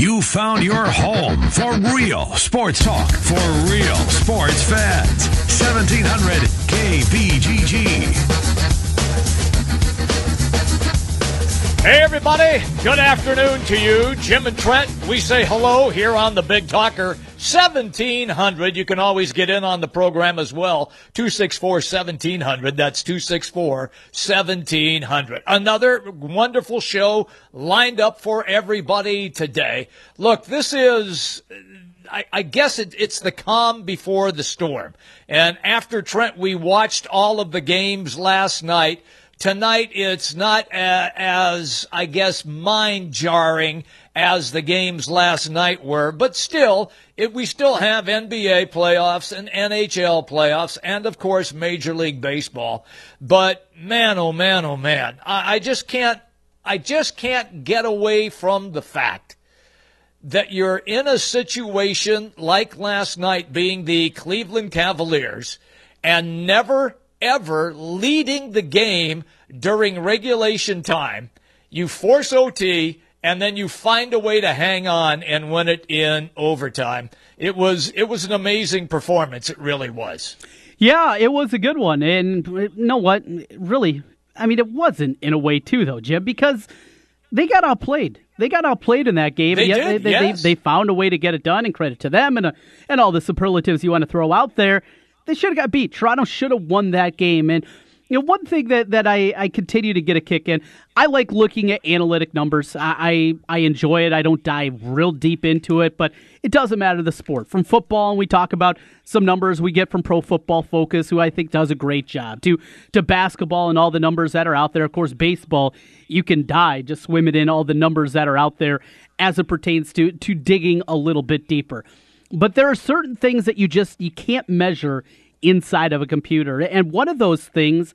You found your home for real sports talk for real sports fans. 1700 KBGG. Hey, everybody. Good afternoon to you. Jim and Trent, we say hello here on the Big Talker 1700. You can always get in on the program as well. 264 1700. That's 264 1700. Another wonderful show lined up for everybody today. Look, this is. I, I guess it, it's the calm before the storm. And after Trent, we watched all of the games last night. Tonight, it's not as, I guess, mind jarring as the games last night were, but still, we still have NBA playoffs and NHL playoffs and, of course, Major League Baseball. But man, oh man, oh man, I, I just can't, I just can't get away from the fact that you're in a situation like last night being the Cleveland Cavaliers and never ever leading the game during regulation time. You force OT and then you find a way to hang on and win it in overtime. It was it was an amazing performance. It really was. Yeah, it was a good one. And you know what? Really, I mean, it wasn't in a way too, though, Jim, because they got outplayed. They got outplayed in that game. They and did, they, yes. they, they found a way to get it done, and credit to them, and uh, and all the superlatives you want to throw out there. They should have got beat. Toronto should have won that game. And you know, one thing that, that I, I continue to get a kick in, I like looking at analytic numbers. I, I, I enjoy it. I don't dive real deep into it, but it doesn't matter the sport. From football, and we talk about some numbers we get from Pro Football Focus, who I think does a great job, to to basketball and all the numbers that are out there. Of course, baseball, you can die just swimming in all the numbers that are out there as it pertains to to digging a little bit deeper. But there are certain things that you just you can't measure inside of a computer. And one of those things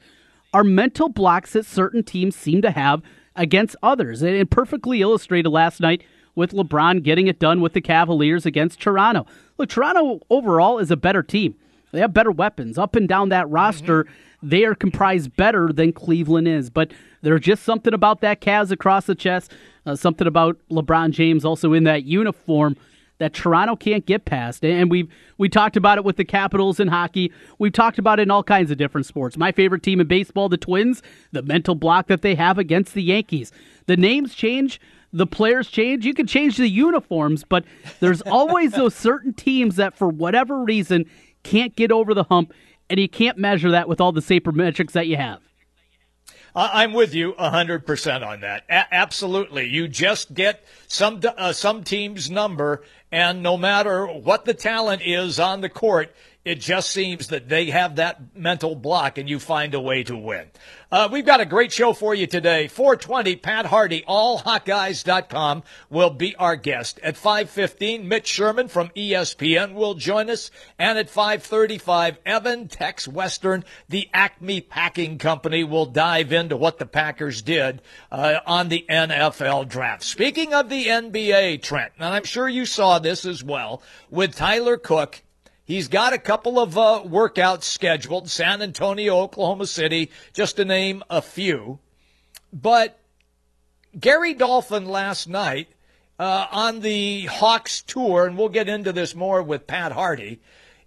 are mental blocks that certain teams seem to have against others. And it perfectly illustrated last night with LeBron getting it done with the Cavaliers against Toronto. Look, Toronto overall is a better team. They have better weapons up and down that roster. Mm-hmm. They are comprised better than Cleveland is, but there's just something about that Cavs across the chest, uh, something about LeBron James also in that uniform that Toronto can't get past. And we we talked about it with the Capitals in hockey. We've talked about it in all kinds of different sports. My favorite team in baseball, the Twins, the mental block that they have against the Yankees. The names change, the players change. You can change the uniforms, but there's always those certain teams that for whatever reason can't get over the hump, and you can't measure that with all the sabermetrics that you have. I'm with you 100% on that. A- absolutely. You just get some uh, some team's number and no matter what the talent is on the court, it just seems that they have that mental block and you find a way to win. Uh, we've got a great show for you today. 420, Pat Harty, allhawkeyes.com will be our guest. At 515, Mitch Sherman from ESPN will join us. And at 535, Evan Tex Western, the Acme Packing Company, will dive into what the Packers did uh, on the NFL draft. Speaking of the NBA, Trent, and I'm sure you saw this as well, with Tyler Cook He's got a couple of uh, workouts scheduled, San Antonio, Oklahoma City, just to name a few. But Gary Dolphin last night uh, on the Hawks tour, and we'll get into this more with Pat Harty,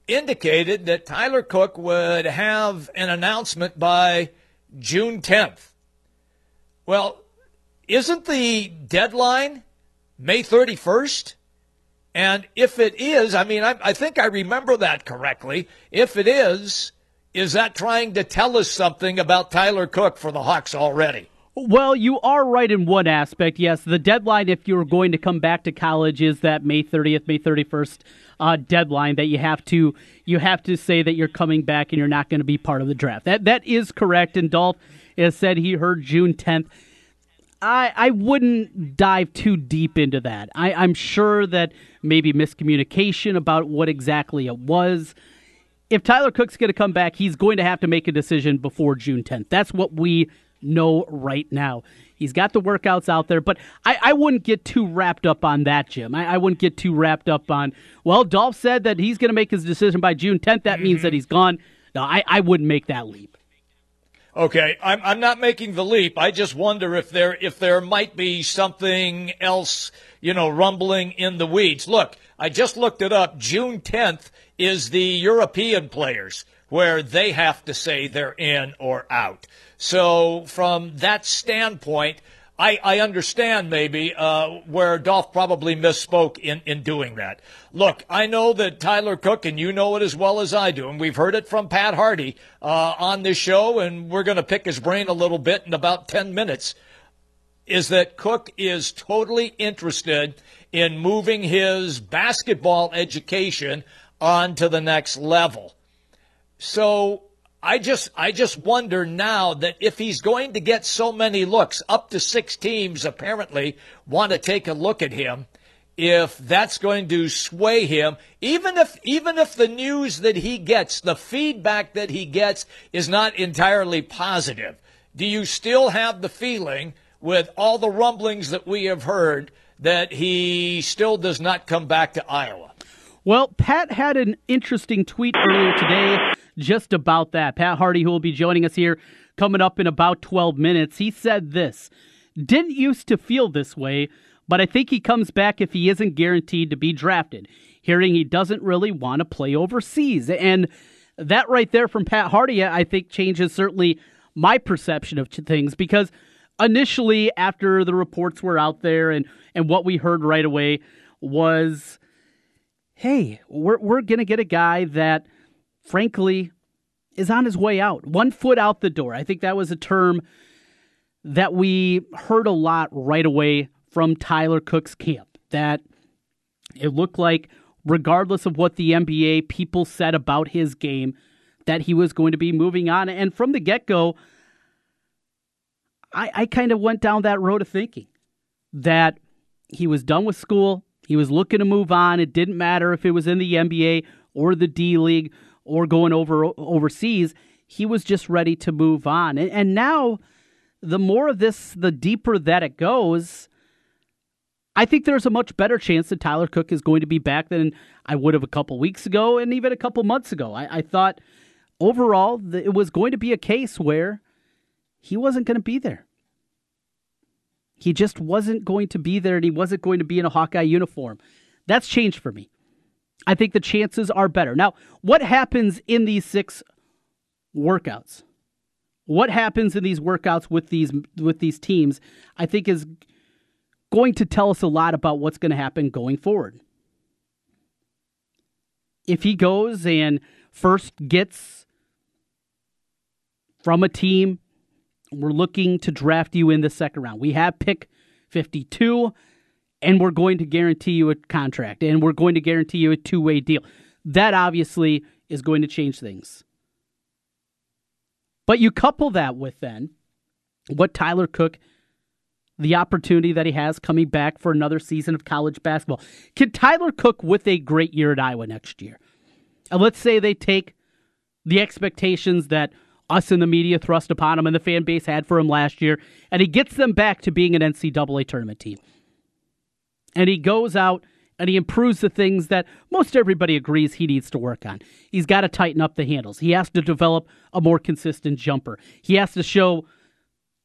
indicated that Tyler Cook would have an announcement by June 10th. Well, isn't the deadline May 31st? And if it is, I mean, I, I, think I remember that correctly. If it is, is that trying to tell us something about Tyler Cook for the Hawks already? Well, you are right in one aspect. Yes, the deadline if you're going to come back to college is that May 30th, May 31st uh, deadline that you have to you have to say that you're coming back and you're not going to be part of the draft. That that is correct. And Dolph has said he heard June 10th. I, I wouldn't dive too deep into that. I, I'm sure that maybe miscommunication about what exactly it was. If Tyler Cook's going to come back, he's going to have to make a decision before June 10th. That's what we know right now. He's got the workouts out there, but I, I wouldn't get too wrapped up on that, Jim. I, I, wouldn't get too wrapped up on, well, Dolph said that he's going to make his decision by June 10th. That mm-hmm. means that he's gone. No, I, I wouldn't make that leap. Okay, I'm I'm not making the leap. I just wonder if there if there might be something else, you know, rumbling in the weeds. Look, I just looked it up. June 10th is the European players where they have to say they're in or out. So from that standpoint, I, I understand maybe uh, where Dolph probably misspoke in, in doing that. Look, I know that Tyler Cook, and you know it as well as I do, and we've heard it from Pat Harty uh, on this show, and we're going to pick his brain a little bit in about 10 minutes, is that Cook is totally interested in moving his basketball education on to the next level. So I just I just wonder now that if he's going to get so many looks, up to six teams apparently want to take a look at him, if that's going to sway him, even if even if the news that he gets, the feedback that he gets is not entirely positive, do you still have the feeling with all the rumblings that we have heard that he still does not come back to Iowa? Well, Pat had an interesting tweet earlier today just about that. Pat Harty, who will be joining us here coming up in about 12 minutes, he said this Didn't used to feel this way, but I think he comes back if he isn't guaranteed to be drafted. Hearing he doesn't really want to play overseas. And that right there from Pat Harty, I think changes certainly my perception of things because initially, after the reports were out there and, and what we heard right away was hey, we're, we're going to get a guy that frankly, is on his way out, one foot out the door. I think that was a term that we heard a lot right away from Tyler Cook's camp. That it looked like, regardless of what the NBA people said about his game, that he was going to be moving on. And from the get go, I, I kind of went down that road of thinking that he was done with school. He was looking to move on. It didn't matter if it was in the NBA or the D League or going over overseas. He was just ready to move on. And, and now, the more of this, the deeper that it goes, I think there's a much better chance that Tyler Cook is going to be back than I would have a couple weeks ago and even a couple months ago. I, I thought overall it was going to be a case where he wasn't going to be there. He just wasn't going to be there and he wasn't going to be in a Hawkeye uniform. That's changed for me. I think the chances are better. Now, what happens in these six workouts? What happens in these workouts with these with these teams? I think is going to tell us a lot about what's going to happen going forward. If he goes and first gets from a team, we're looking to draft you in the second round. We have pick 52 and we're going to guarantee you a contract and we're going to guarantee you a two way deal. That obviously is going to change things. But you couple that with then what Tyler Cook, the opportunity that he has coming back for another season of college basketball. Can Tyler Cook with a great year at Iowa next year? And let's say they take the expectations that us in the media thrust upon him and the fan base had for him last year, and he gets them back to being an NCAA tournament team and he goes out and he improves the things that most everybody agrees he needs to work on. He's got to tighten up the handles. He has to develop a more consistent jumper. He has to show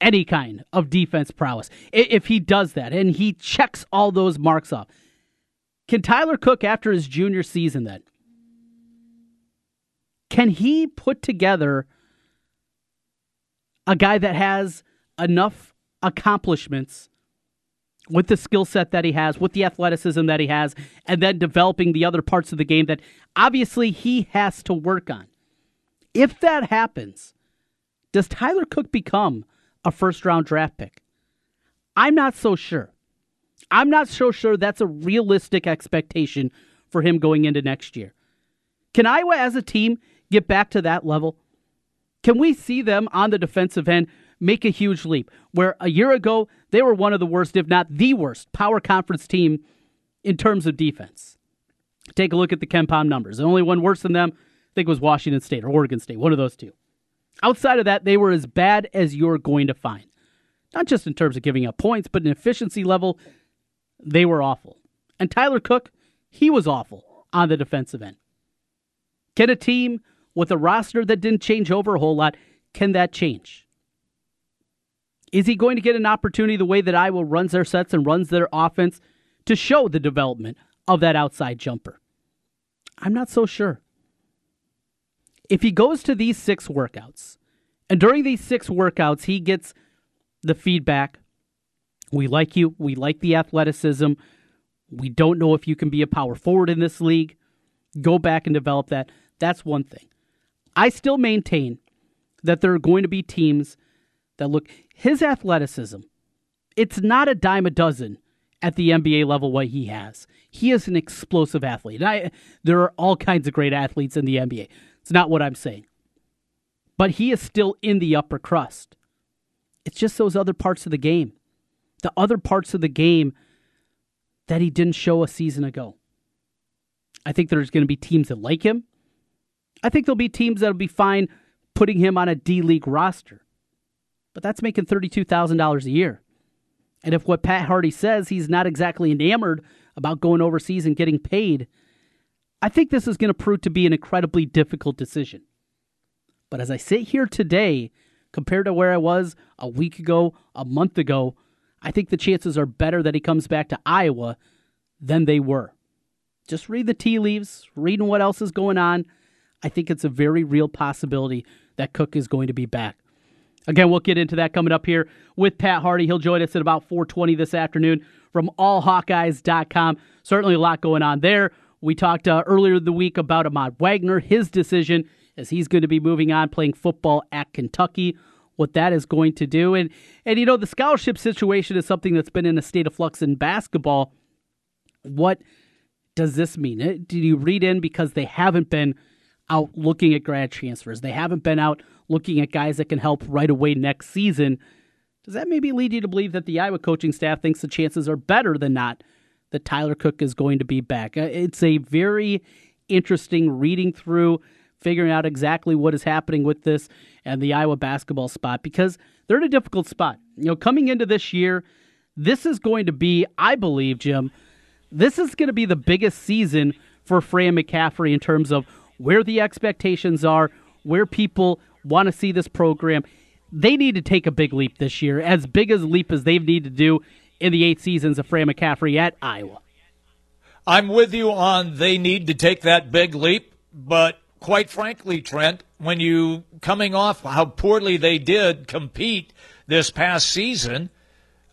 any kind of defense prowess. If he does that and he checks all those marks off, can Tyler Cook, after his junior season, then, can he put together a guy that has enough accomplishments with the skill set that he has, with the athleticism that he has, and then developing the other parts of the game that obviously he has to work on. If that happens, does Tyler Cook become a first round draft pick? I'm not so sure. I'm not so sure that's a realistic expectation for him going into next year. Can Iowa as a team get back to that level? Can we see them on the defensive end make a huge leap. Where a year ago, they were one of the worst, if not the worst, power conference team in terms of defense. Take a look at the KenPom numbers. The only one worse than them, I think, was Washington State or Oregon State, one of those two. Outside of that, they were as bad as you're going to find. Not just in terms of giving up points, but in efficiency level, they were awful. And Tyler Cook, he was awful on the defensive end. Can a team with a roster that didn't change over a whole lot can that change? Is he going to get an opportunity the way that Iowa runs their sets and runs their offense to show the development of that outside jumper? I'm not so sure. If he goes to these six workouts, and during these six workouts, he gets the feedback we like you, we like the athleticism, we don't know if you can be a power forward in this league. Go back and develop that. That's one thing. I still maintain that there are going to be teams that look his athleticism. It's not a dime a dozen at the NBA level what he has. He is an explosive athlete. I, there are all kinds of great athletes in the NBA. It's not what I'm saying. But he is still in the upper crust. It's just those other parts of the game. The other parts of the game that he didn't show a season ago. I think there's going to be teams that like him. I think there'll be teams that'll be fine putting him on a D League roster. But that's making $32,000 a year. And if what Pat Harty says, he's not exactly enamored about going overseas and getting paid, I think this is going to prove to be an incredibly difficult decision. But as I sit here today, compared to where I was a week ago, a month ago, I think the chances are better that he comes back to Iowa than they were. Just read the tea leaves, reading what else is going on. I think it's a very real possibility that Cook is going to be back. Again, we'll get into that coming up here with Pat Harty. He'll join us at about 4:20 this afternoon from allhawkeyes.com. Certainly a lot going on there. We talked uh, earlier the week about Ahmad Wagner, his decision as he's going to be moving on playing football at Kentucky, what that is going to do. And and you know, the scholarship situation is something that's been in a state of flux in basketball. What does this mean? Uh, Did you read in because they haven't been out looking at grad transfers? They haven't been out looking at guys that can help right away next season. Does that maybe lead you to believe that the Iowa coaching staff thinks the chances are better than not that Tyler Cook is going to be back? Uh, it's a very interesting reading through, figuring out exactly what is happening with this and the Iowa basketball spot because they're in a difficult spot. You know, coming into this year, this is going to be, I believe, Jim, this is going to be the biggest season for Fran McCaffery in terms of where the expectations are, where people want to see this program. They need to take a big leap this year, as big as a leap as they've needed to do in the eight seasons of Fran McCaffery at Iowa. I'm with you on they need to take that big leap, but quite frankly, Trent, when you coming off how poorly they did compete this past season,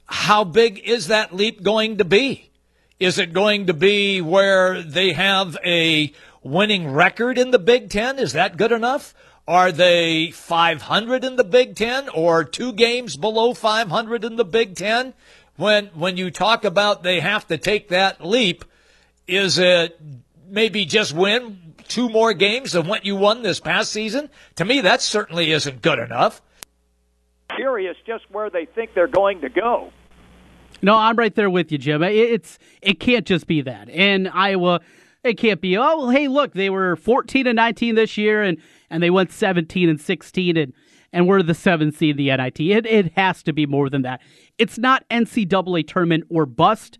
how big is that leap going to be? Is it going to be where they have a winning record in the Big Ten? Is that good enough? Are they 500 in the Big Ten or two games below 500 in the Big Ten? When, when you talk about they have to take that leap, is it maybe just win two more games than what you won this past season? To me, that certainly isn't good enough. Curious just where they think they're going to go. No, I'm right there with you, Jim. It's it can't just be that. And Iowa, it can't be. Oh, hey, look, they were 14 and 19 this year, and and they went 17 and 16, and and we're the seventh seed in the NIT. It it has to be more than that. It's not NCAA tournament or bust,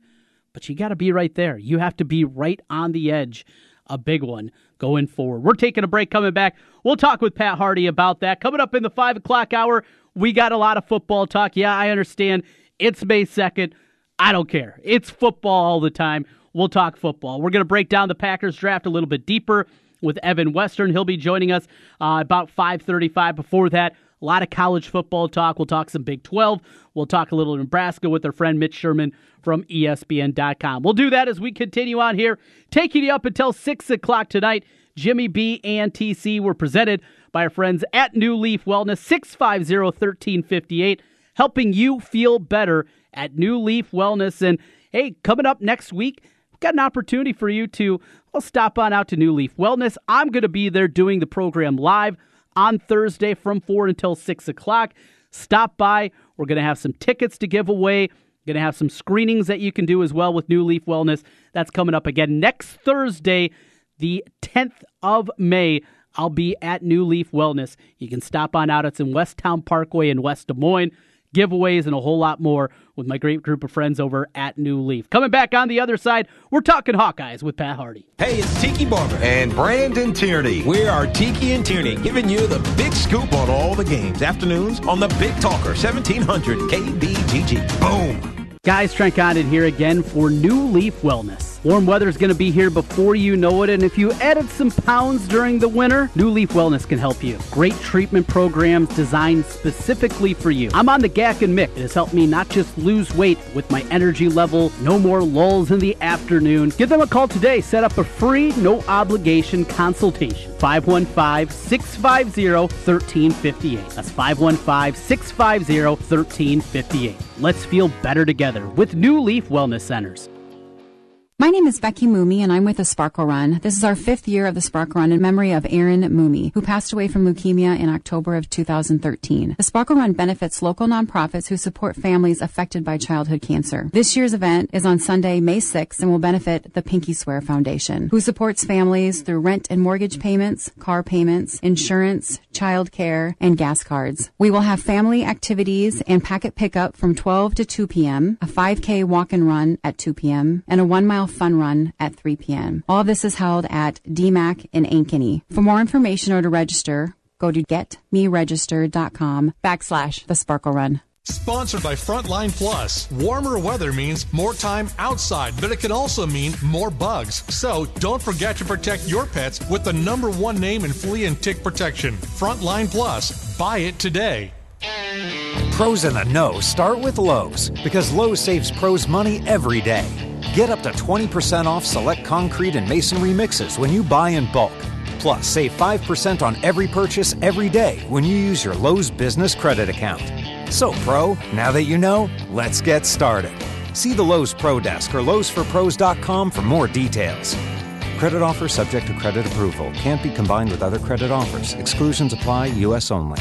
but you got to be right there. You have to be right on the edge. A big one going forward. We're taking a break. Coming back, we'll talk with Pat Harty about that. Coming up in the five o'clock hour, we got a lot of football talk. Yeah, I understand it's May 2nd. I don't care. It's football all the time. We'll talk football. We're going to break down the Packers draft a little bit deeper with Evan Western. He'll be joining us uh, about 5:35. Before that, a lot of college football talk. We'll talk some Big 12. We'll talk a little Nebraska with our friend Mitch Sherman from ESPN.com. We'll do that as we continue on here, taking you up until 6 o'clock tonight. Jimmy B and TC were presented by our friends at New Leaf Wellness, 650 1358 helping you feel better at New Leaf Wellness. And hey, coming up next week, got an opportunity for you to well, stop on out to New Leaf Wellness. I'm going to be there doing the program live on Thursday from 4 until 6 o'clock. Stop by. We're going to have some tickets to give away. Going to have some screenings that you can do as well with New Leaf Wellness. That's coming up again next Thursday, the 10th of May. I'll be at New Leaf Wellness. You can stop on out. It's in Westown Parkway in West Des Moines. Giveaways, and a whole lot more with my great group of friends over at New Leaf. Coming back on the other side, we're talking Hawkeyes with Pat Harty. Hey, it's Tiki Barber. And Brandon Tierney. We are Tiki and Tierney, giving you the big scoop on all the games. Afternoons on the Big Talker, 1700 KBGG. Boom. Guys, Trent Condon here again for New Leaf Wellness. Warm weather is going to be here before you know it, and if you added some pounds during the winter, New Leaf Wellness can help you. Great treatment programs designed specifically for you. I'm on the GAC and Mick. It has helped me not just lose weight with my energy level, no more lulls in the afternoon. Give them a call today. Set up a free, no obligation consultation. 515 650 1358. That's 515 650 1358. Let's feel better together with New Leaf Wellness Centers. My name is Becky Mooney, and I'm with the Sparkle Run. This is our fifth year of the Sparkle Run in memory of Aaron Mooney, who passed away from leukemia in October of 2013. The Sparkle Run benefits local nonprofits who support families affected by childhood cancer. This year's event is on Sunday, May 6th, and will benefit the Pinky Swear Foundation, who supports families through rent and mortgage payments, car payments, insurance, child care, and gas cards. We will have family activities and packet pickup from 12 to 2 p.m., a 5K walk and run at 2 p.m., and a one mile fun run at 3 p.m. All of this is held at DMAC in Ankeny. For more information or to register, go to getmeregistered.com backslash the sparkle run. Sponsored by Frontline Plus. Warmer weather means more time outside, but it can also mean more bugs. So don't forget to protect your pets with the number one name in flea and tick protection Frontline Plus. Buy it today. Pros in the know start with Lowe's because Lowe's saves pros money every day. Get up to 20% off select concrete and masonry mixes when you buy in bulk. Plus, save 5% on every purchase every day when you use your Lowe's business credit account. So, Pro, now that you know, let's get started. See the Lowe's Pro Desk or Lowe'sForPros.com for more details. Credit offer subject to credit approval. Can't be combined with other credit offers. Exclusions apply, U.S. only.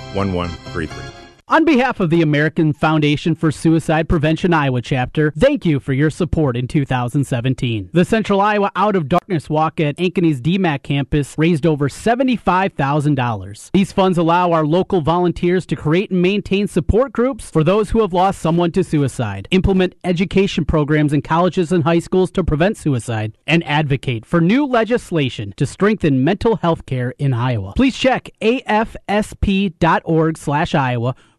1133. On behalf of the American Foundation for Suicide Prevention Iowa chapter, thank you for your support in 2017. The Central Iowa Out of Darkness Walk at Ankeny's DMAC campus raised over $75,000. These funds allow our local volunteers to create and maintain support groups for those who have lost someone to suicide, implement education programs in colleges and high schools to prevent suicide, and advocate for new legislation to strengthen mental health care in Iowa. Please check afsp.org/iowa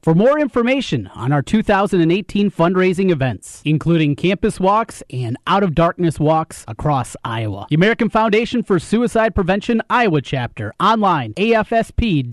for more information on our 2018 fundraising events, including campus walks and out of darkness walks across Iowa. The American Foundation for Suicide Prevention Iowa chapter online afsp.org/iowa.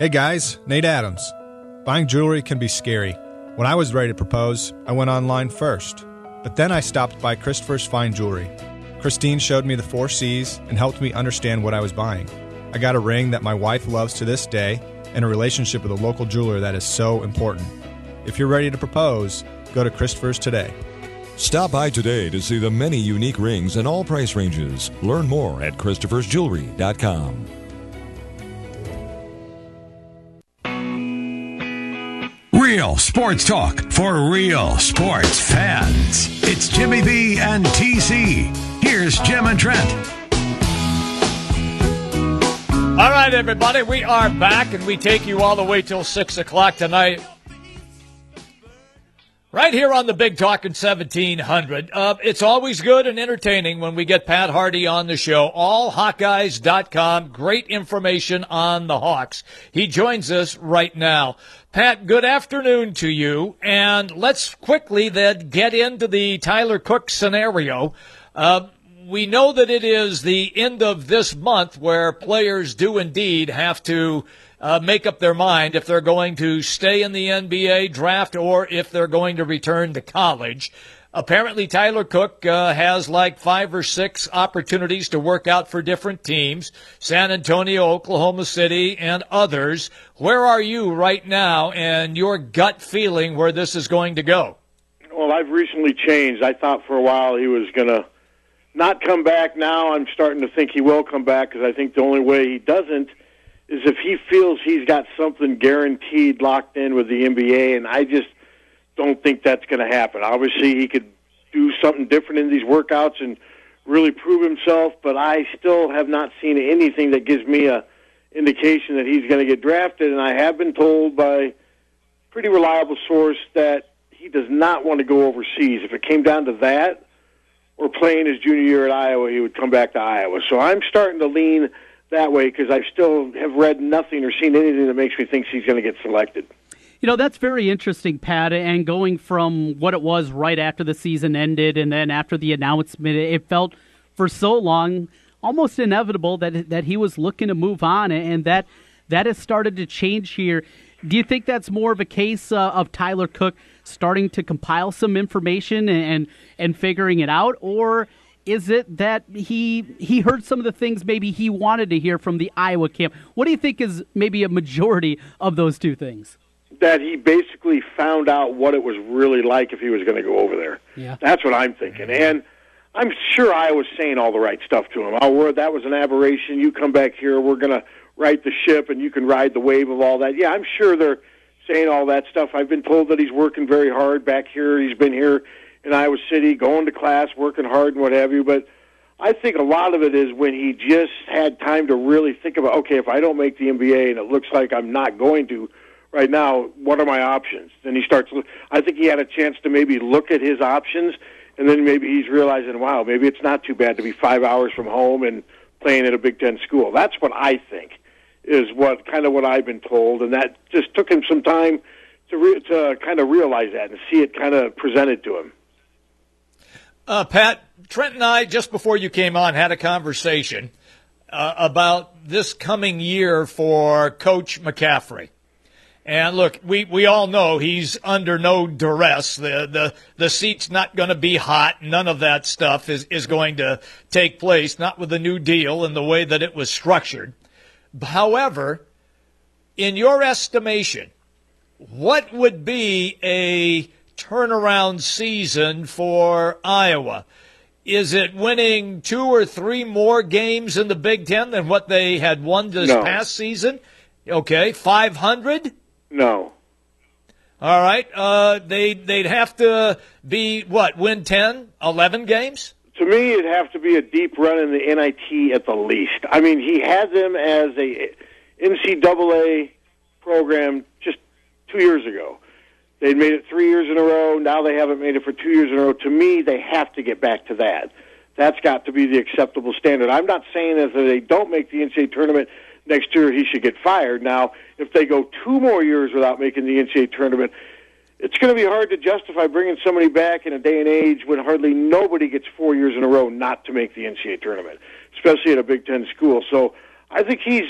Hey guys, Nate Adams. Buying jewelry can be scary. When I was ready to propose, I went online first. But then I stopped by Christopher's Fine Jewelry. Christine showed me the four C's and helped me understand what I was buying. I got a ring that my wife loves to this day and a relationship with a local jeweler that is so important. If you're ready to propose, go to Christopher's today. Stop by today to see the many unique rings in all price ranges. Learn more at Christopher'sJewelry.com. Real sports talk for real sports fans. It's Jimmy B and TC. Here's Jim and Trent. All right, everybody, we are back, and we take you all the way till 6 o'clock tonight. Right here on the Big Talk Talking 1700. Uh, it's always good and entertaining when we get Pat Harty on the show. AllHawkeyes.com. Great information on the Hawks. He joins us right now. Pat, good afternoon to you. And let's quickly then get into the Tyler Cook scenario. Uh, we know that it is the end of this month where players do indeed have to uh, make up their mind if they're going to stay in the NBA draft or if they're going to return to college. Apparently, Tyler Cook uh, has like five or six opportunities to work out for different teams San Antonio, Oklahoma City, and others. Where are you right now and your gut feeling where this is going to go? Well, I've recently changed. I thought for a while he was going to not come back. Now I'm starting to think he will come back because I think the only way he doesn't is if he feels he's got something guaranteed locked in with the NBA, and I just don't think that's going to happen. Obviously, he could do something different in these workouts and really prove himself, but I still have not seen anything that gives me a indication that he's going to get drafted. And I have been told by pretty reliable source that he does not want to go overseas. If it came down to that, or playing his junior year at Iowa, he would come back to Iowa. So I'm starting to lean that way because I still have read nothing or seen anything that makes me think he's going to get selected. You know, that's very interesting, Pat. And going from what it was right after the season ended and then after the announcement, it felt for so long almost inevitable that that he was looking to move on, and that that has started to change here. Do you think that's more of a case uh, of Tyler Cook starting to compile some information and and figuring it out, or is it that he he heard some of the things maybe he wanted to hear from the Iowa camp? What do you think is maybe a majority of those two things? That he basically found out what it was really like if he was going to go over there. Yeah, that's what I'm thinking, and I'm sure I was saying all the right stuff to him. Oh, that was an aberration. You come back here, we're going to right the ship, and you can ride the wave of all that. Yeah, I'm sure they're saying all that stuff. I've been told that he's working very hard back here. He's been here in Iowa City, going to class, working hard, and what have you. But I think a lot of it is when he just had time to really think about, okay, if I don't make the NBA and it looks like I'm not going to right now, what are my options? Then he starts. I think he had a chance to maybe look at his options, and then maybe he's realizing, wow, maybe it's not too bad to be five hours from home and playing at a Big Ten school. That's what I think is what kind of what I've been told, and that just took him some time to re- to kind of realize that and see it kind of presented to him. Uh, Pat, Trent and I, just before you came on, had a conversation uh, about this coming year for Coach McCaffery. And look, we, we all know he's under no duress. The the the seat's not going to be hot. None of that stuff is, is going to take place. Not with the new deal and the way that it was structured. However, in your estimation, what would be a turnaround season for Iowa? Is it winning two or three more games in the Big Ten than what they had won this no. past season? Okay, 500? No. All right. Uh, they, they'd have to be, what, win 10, 11 games? To me, it'd have to be a deep run in the NIT at the least. I mean, he had them as a NCAA program just two years ago. They'd made it three years in a row. Now they haven't made it for two years in a row. To me, they have to get back to that. That's got to be the acceptable standard. I'm not saying that if they don't make the NCAA tournament next year, he should get fired. Now, if they go two more years without making the NCAA tournament, it's going to be hard to justify bringing somebody back in a day and age when hardly nobody gets four years in a row not to make the NCAA tournament, especially at a Big Ten school. So I think he's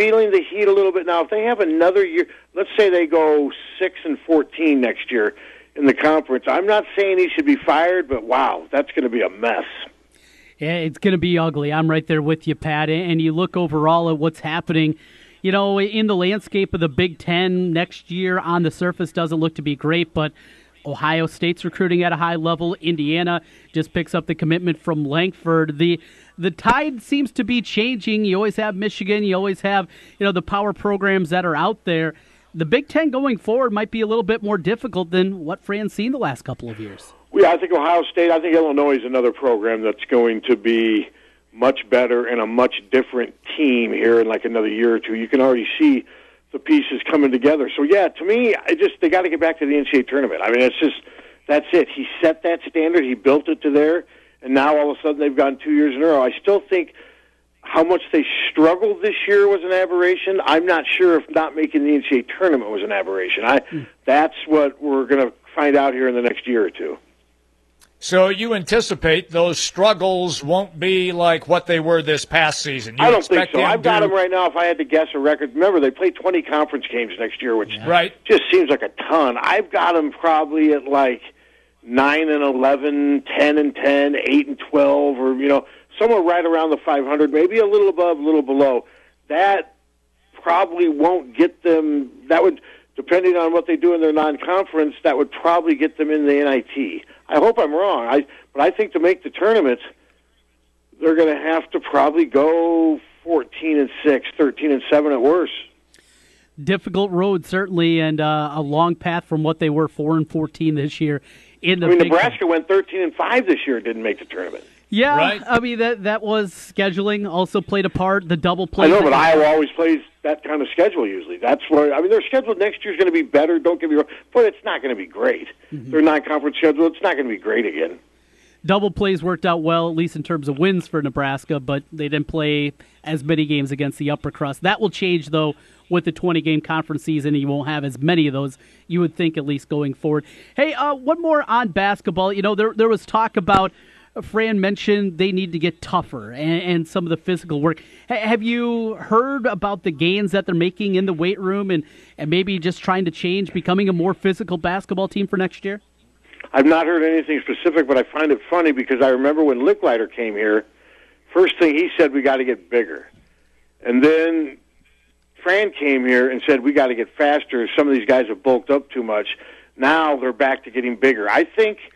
feeling the heat a little bit now. If they have another year, let's say they go six and fourteen next year in the conference, I'm not saying he should be fired, but wow, that's going to be a mess. Yeah, it's going to be ugly. I'm right there with you, Pat. And you look overall at what's happening. You know, in the landscape of the Big Ten next year, on the surface, doesn't look to be great, but Ohio State's recruiting at a high level. Indiana just picks up the commitment from Langford. The the tide seems to be changing. You always have Michigan. You always have you know the power programs that are out there. the Big Ten going forward might be a little bit more difficult than what Fran's seen the last couple of years. Well, yeah, I think Ohio State. I think Illinois is another program that's going to be much better and a much different team here in like another year or two. You can already see the pieces coming together. So yeah, to me, I just they got to get back to the NCAA tournament. I mean, it's just that's it. He set that standard. He built it to there, and now all of a sudden they've gone two years in a row. I still think how much they struggled this year was an aberration. I'm not sure if not making the NCAA tournament was an aberration. I mm. that's what we're going to find out here in the next year or two. So you anticipate those struggles won't be like what they were this past season? You I don't think so. I've got them right now. If I had to guess a record, remember they play 20 conference games next year, which right. just seems like a ton. I've got them probably at like nine and 11, 10 and 10, 8 and 12, or you know somewhere right around the 500, maybe a little above, a little below. That probably won't get them. That would, depending on what they do in their non-conference, that would probably get them in the NIT. I hope I'm wrong. I, but I think to make the tournament, they're going to have to probably go 14 and 6, 13 and 7 at worst. Difficult road, certainly, and uh, a long path from what they were 4 and 14 this year. In the I mean, Nebraska went 13 and 5 this year, didn't make the tournament. Yeah, right? I mean that that was scheduling also played a part. The double play. I know, but Iowa always plays that kind of schedule. Usually, that's where I mean their schedule next year is going to be better. Don't get me wrong, but it's not going to be great. Mm-hmm. Their non-conference schedule, it's not going to be great again. Double plays worked out well, at least in terms of wins for Nebraska, but they didn't play as many games against the upper crust. That will change though with the 20 game conference season. You won't have as many of those, you would think, at least going forward. Hey, uh, one more on basketball. You know, there, there was talk about Fran mentioned they need to get tougher and, and some of the physical work. H- have you heard about the gains that they're making in the weight room and, and maybe just trying to change, becoming a more physical basketball team for next year? I've not heard anything specific, but I find it funny because I remember when Lickliter came here, first thing he said, we got to get bigger. And then Fran came here and said, we got to get faster. Some of these guys have bulked up too much. Now they're back to getting bigger. I think –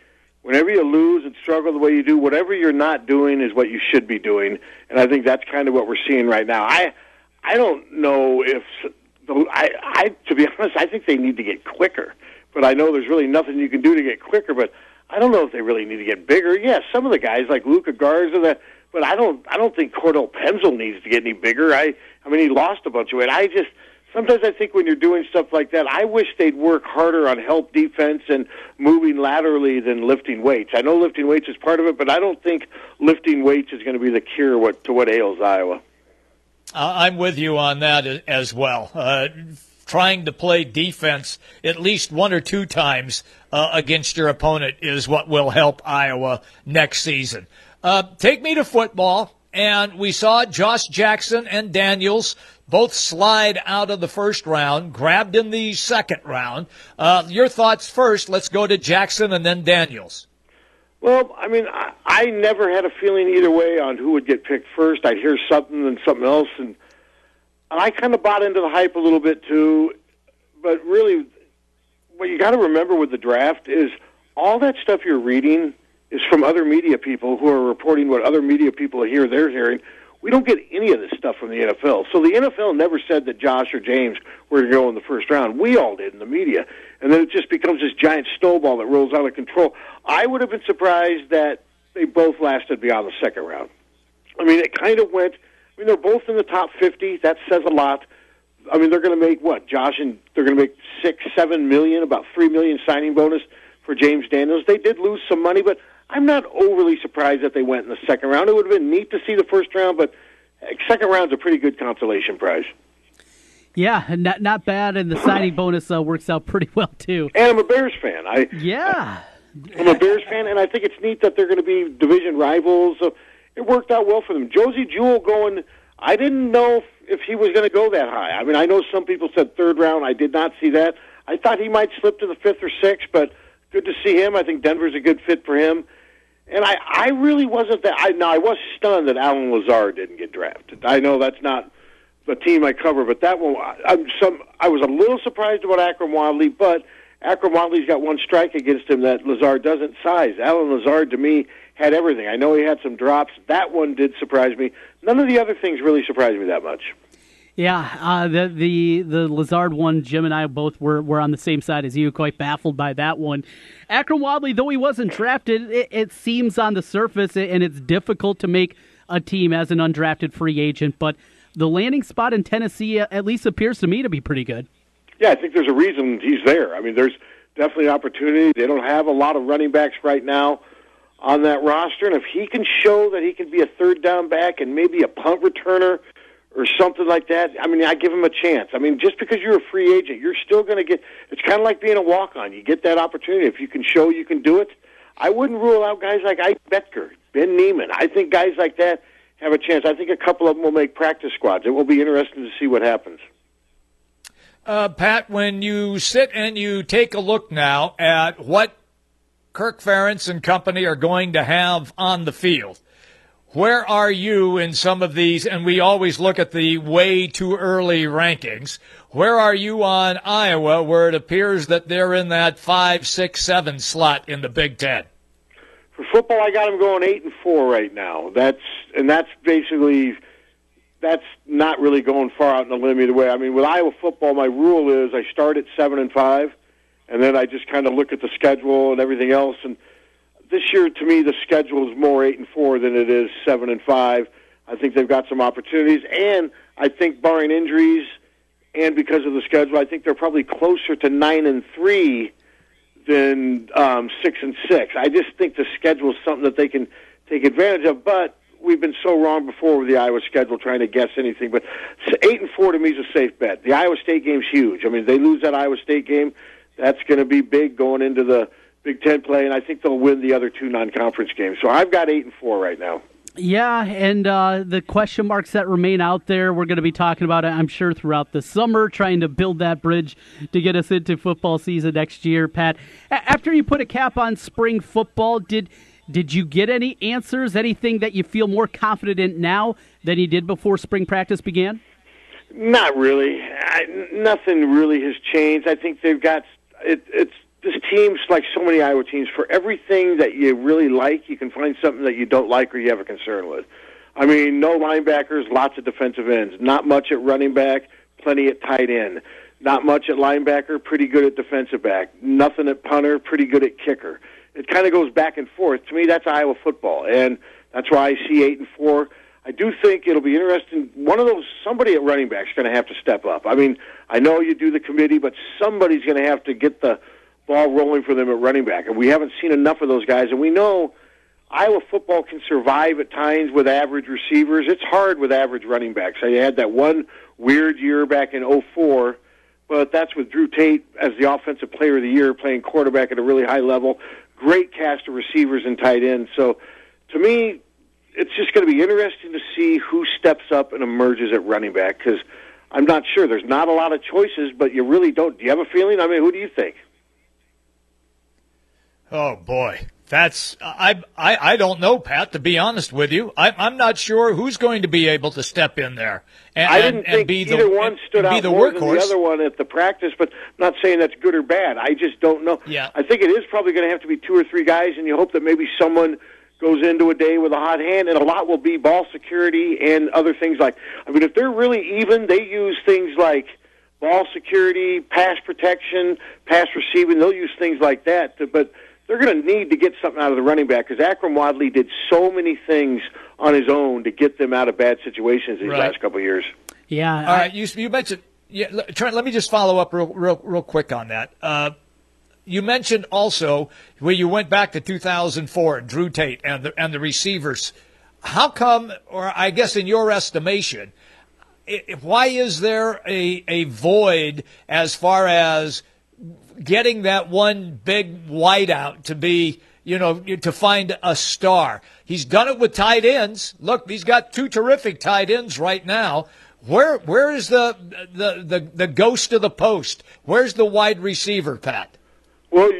whenever you lose and struggle the way you do, whatever you're not doing is what you should be doing, and I think that's kind of what we're seeing right now. I I don't know if the, I I to be honest, I think they need to get quicker, but I know there's really nothing you can do to get quicker. But I don't know if they really need to get bigger. Yes, yeah, some of the guys like Luka Garza, that, but I don't I don't think Cordell Pemsl needs to get any bigger. I I mean he lost a bunch of weight. I just sometimes I think when you're doing stuff like that, I wish they'd work harder on help defense and moving laterally than lifting weights. I know lifting weights is part of it, but I don't think lifting weights is going to be the cure what, to what ails Iowa. I'm with you on that as well. Uh, trying to play defense at least one or two times uh, against your opponent is what will help Iowa next season. Uh, take me to football. And we saw Josh Jackson and Daniels both slide out of the first round, grabbed in the second round. Uh, your thoughts first. Let's go to Jackson and then Daniels. Well, I mean, I, I never had a feeling either way on who would get picked first. I'd hear something and something else, and, and I kind of bought into the hype a little bit too. But really, what you got to remember with the draft is all that stuff you're reading is from other media people who are reporting what other media people hear they're hearing we don't get any of this stuff from the NFL. So the NFL never said that Josh or James were going to go in the first round. We all did in the media. And then it just becomes this giant snowball that rolls out of control. I would have been surprised that they both lasted beyond the second round. I mean, it kind of went. I mean, they're both in the top 50. That says a lot. I mean, they're going to make what? Josh and they're going to make six, seven million, about three million signing bonus for James Daniels. They did lose some money, but I'm not overly surprised that they went in the second round. It would have been neat to see the first round, but second round's a pretty good consolation prize. Yeah, not not bad, and the signing bonus uh, works out pretty well too. And I'm a Bears fan. I yeah, I'm a Bears fan, and I think it's neat that they're going to be division rivals. So it worked out well for them. Josey Jewell going. I didn't know if he was going to go that high. I mean, I know some people said third round. I did not see that. I thought he might slip to the fifth or sixth, but good to see him. I think Denver's a good fit for him. And I, I really wasn't that. I now I was stunned that Allen Lazard didn't get drafted. I know that's not the team I cover, but that one, I, I'm some. I was a little surprised about Akrum Wadley, but Akrum Wadley's got one strike against him that Lazard doesn't size. Allen Lazard to me had everything. I know he had some drops. That one did surprise me. None of the other things really surprised me that much. Yeah, uh, the the the Lazard one, Jim and I both were, were on the same side as you, quite baffled by that one. Akrum Wadley, though he wasn't drafted, it, it seems on the surface, and it's difficult to make a team as an undrafted free agent, but the landing spot in Tennessee at least appears to me to be pretty good. Yeah, I think there's a reason he's there. I mean, there's definitely an opportunity. They don't have a lot of running backs right now on that roster, and if he can show that he can be a third down back and maybe a punt returner – or something like that. I mean, I give him a chance. I mean, just because you're a free agent, you're still going to get. It's kind of like being a walk on. You get that opportunity if you can show you can do it. I wouldn't rule out guys like Ike Boettger, Ben Niemann. I think guys like that have a chance. I think a couple of them will make practice squads. It will be interesting to see what happens. Uh, Pat, when you sit and you take a look now at what Kirk Ferentz and company are going to have on the field, where are you in some of these? And we always look at the way too early rankings. Where are you on Iowa, where it appears that they're in that five, six, seven slot in the Big Ten? For football, I got them going eight and four right now. That's and that's basically that's not really going far out in the limb way. I mean, with Iowa football, my rule is I start at seven and five, and then I just kind of look at the schedule and everything else and this year, to me, the schedule is more eight and four than it is seven and five. I think they've got some opportunities, and I think barring injuries and because of the schedule, I think they're probably closer to nine and three than um, six and six. I just think the schedule is something that they can take advantage of, but we've been so wrong before with the Iowa schedule trying to guess anything. But eight and four to me is a safe bet. The Iowa State game's huge. I mean, they lose that Iowa State game, that's going to be big going into the Big Ten play, and I think they'll win the other two non-conference games. So I've got eight and four right now. Yeah, and uh, the question marks that remain out there, we're going to be talking about it, I'm sure, throughout the summer, trying to build that bridge to get us into football season next year. Pat, after you put a cap on spring football, did did you get any answers? Anything that you feel more confident in now than you did before spring practice began? Not really. I, nothing really has changed. I think they've got it, it's this team's like so many Iowa teams. For everything that you really like, you can find something that you don't like or you have a concern with. I mean, no linebackers, lots of defensive ends. Not much at running back, plenty at tight end. Not much at linebacker, pretty good at defensive back. Nothing at punter, pretty good at kicker. It kind of goes back and forth. To me, that's Iowa football, and that's why I see eight and four. I do think it'll be interesting. One of those, somebody at running back is going to have to step up. I mean, I know you do the committee, but somebody's going to have to get the ball rolling for them at running back. And we haven't seen enough of those guys. And we know Iowa football can survive at times with average receivers. It's hard with average running backs. I had that one weird year back in 04, but that's with Drew Tate as the offensive player of the year, playing quarterback at a really high level. Great cast of receivers and tight ends. So to me, it's just going to be interesting to see who steps up and emerges at running back because I'm not sure. There's not a lot of choices, but you really don't. Do you have a feeling? I mean, who do you think? Oh boy, that's I I I don't know, Pat. To be honest with you, I, I'm not sure who's going to be able to step in there and, I didn't and, think be either the, one stood out the more workhorse. than the other one at the practice. But I'm not saying that's good or bad. I just don't know. Yeah. I think it is probably going to have to be two or three guys, and you hope that maybe someone goes into a day with a hot hand, and a lot will be ball security and other things like. I mean, if they're really even, they use things like ball security, pass protection, pass receiving. They'll use things like that. To, but they're going to need to get something out of the running back because Akrum Wadley did so many things on his own to get them out of bad situations these Right. last couple of years. Yeah. All right, you you mentioned. Yeah, Trent. Let me just follow up real real real quick on that. Uh, you mentioned also where you went back to 2004, Drew Tate and the and the receivers. How come, or I guess in your estimation, i i- why is there a a void as far as getting that one big wideout to be, you know, to find a star. He's done it with tight ends. Look, he's got two terrific tight ends right now. Where where is the the the, the ghost of the post? Where's the wide receiver, Pat? Well,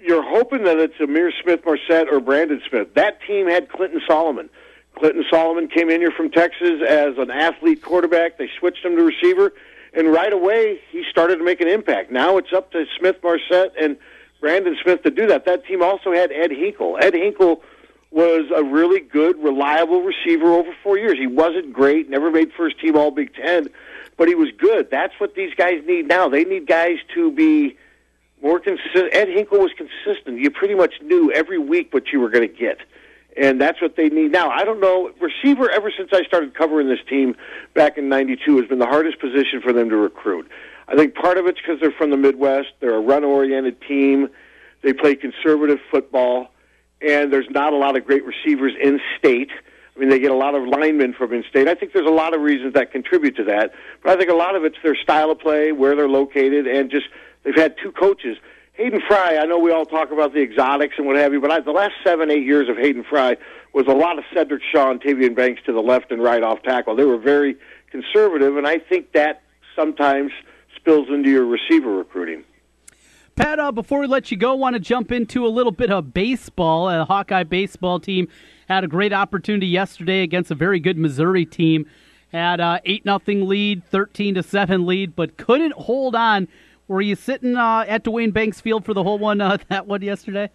you're hoping that it's Ihmir Smith Marsette or Brandon Smith. That team had Clinton Solomon. Clinton Solomon came in here from Texas as an athlete quarterback. They switched him to receiver, and right away he started to make an impact. Now it's up to Smith Marsette and Brandon Smith to do that. That team also had Ed Hinkle. Ed Hinkle was a really good, reliable receiver over four years. He wasn't great, never made first team All Big Ten, but he was good. That's what these guys need now. They need guys to be more consistent. Ed Hinkle was consistent. You pretty much knew every week what you were going to get. And that's what they need now. I don't know. Receiver, ever since I started covering this team back in 92, has been the hardest position for them to recruit. I think part of it's because they're from the Midwest. They're a run oriented team. They play conservative football. And there's not a lot of great receivers in state. I mean, they get a lot of linemen from in-state. I think there's a lot of reasons that contribute to that, but I think a lot of it's their style of play, where they're located, and just they've had two coaches. Hayden Fry, I know we all talk about the exotics and what have you, but I, the last seven, eight years of Hayden Fry was a lot of Sedrick Shaw and Tavian Banks to the left and right off tackle. They were very conservative, and I think that sometimes spills into your receiver recruiting. Pat, uh, before we let you go, want to jump into a little bit of baseball. The Hawkeye baseball team had a great opportunity yesterday against a very good Missouri team. Had a eight nothing lead, thirteen to seven lead, but couldn't hold on. Were you sitting uh, at Duane Banks Field for the whole one uh, that one yesterday?